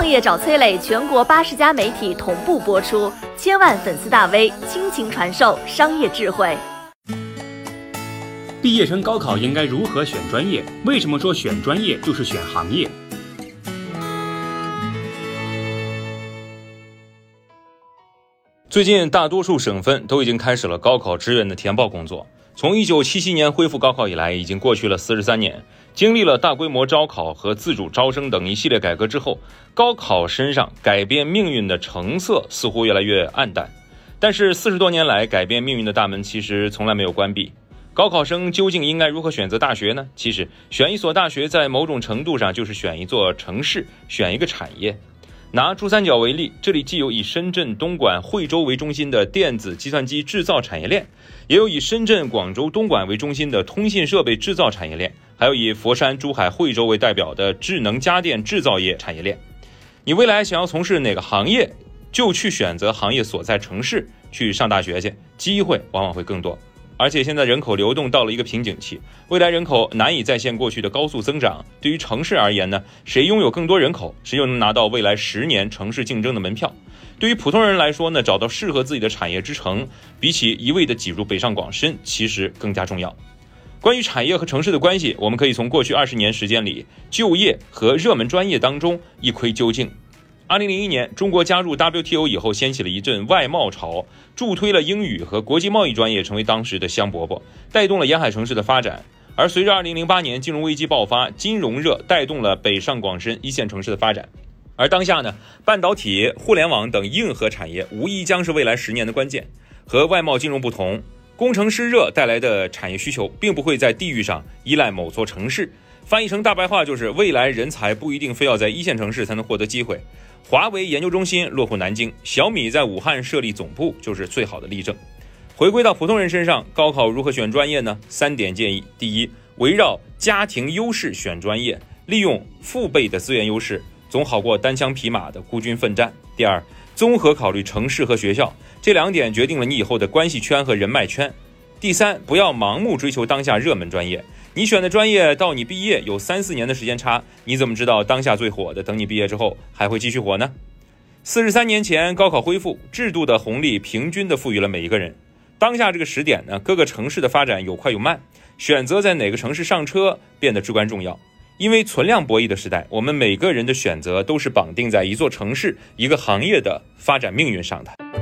创业找崔磊，全国八十家媒体同步播出，千万粉丝大 V 倾情传授商业智慧。毕业生高考应该如何选专业？为什么说选专业就是选行业？最近，大多数省份都已经开始了高考志愿的填报工作。从一九七七年恢复高考以来，已经过去了四十三年。经历了大规模招考和自主招生等一系列改革之后，高考身上改变命运的成色似乎越来越暗淡。但是，四十多年来，改变命运的大门其实从来没有关闭。高考生究竟应该如何选择大学呢？其实，选一所大学在某种程度上就是选一座城市，选一个产业。拿珠三角为例，这里既有以深圳、东莞、惠州为中心的电子计算机制造产业链，也有以深圳、广州、东莞为中心的通信设备制造产业链，还有以佛山、珠海、惠州为代表的智能家电制造业产业链。你未来想要从事哪个行业，就去选择行业所在城市去上大学去，机会往往会更多。而且现在人口流动到了一个瓶颈期，未来人口难以再现过去的高速增长。对于城市而言呢，谁拥有更多人口，谁就能拿到未来十年城市竞争的门票。对于普通人来说呢，找到适合自己的产业之城，比起一味的挤入北上广深，其实更加重要。关于产业和城市的关系，我们可以从过去二十年时间里就业和热门专业当中一窥究竟。二零零一年，中国加入 WTO 以后，掀起了一阵外贸潮，助推了英语和国际贸易专业成为当时的香饽饽，带动了沿海城市的发展。而随着二零零八年金融危机爆发，金融热带动了北上广深一线城市的发展。而当下呢，半导体、互联网等硬核产业无疑将是未来十年的关键。和外贸金融不同，工程师热带来的产业需求，并不会在地域上依赖某座城市。翻译成大白话就是，未来人才不一定非要在一线城市才能获得机会。华为研究中心落户南京，小米在武汉设立总部就是最好的例证。回归到普通人身上，高考如何选专业呢？三点建议：第一，围绕家庭优势选专业，利用父辈的资源优势，总好过单枪匹马的孤军奋战；第二，综合考虑城市和学校，这两点决定了你以后的关系圈和人脉圈；第三，不要盲目追求当下热门专业。你选的专业到你毕业有三四年的时间差，你怎么知道当下最火的等你毕业之后还会继续火呢？四十三年前高考恢复制度的红利平均的赋予了每一个人。当下这个时点呢，各个城市的发展有快有慢，选择在哪个城市上车变得至关重要。因为存量博弈的时代，我们每个人的选择都是绑定在一座城市、一个行业的发展命运上的。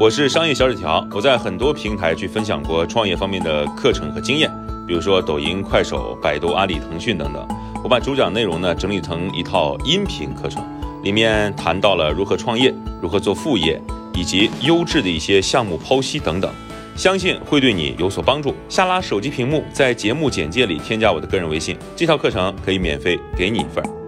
我是商业小纸条，我在很多平台去分享过创业方面的课程和经验，比如说抖音、快手、百度、阿里、腾讯等等。我把主讲内容呢整理成一套音频课程，里面谈到了如何创业、如何做副业，以及优质的一些项目剖析等等，相信会对你有所帮助。下拉手机屏幕，在节目简介里添加我的个人微信，这套课程可以免费给你一份。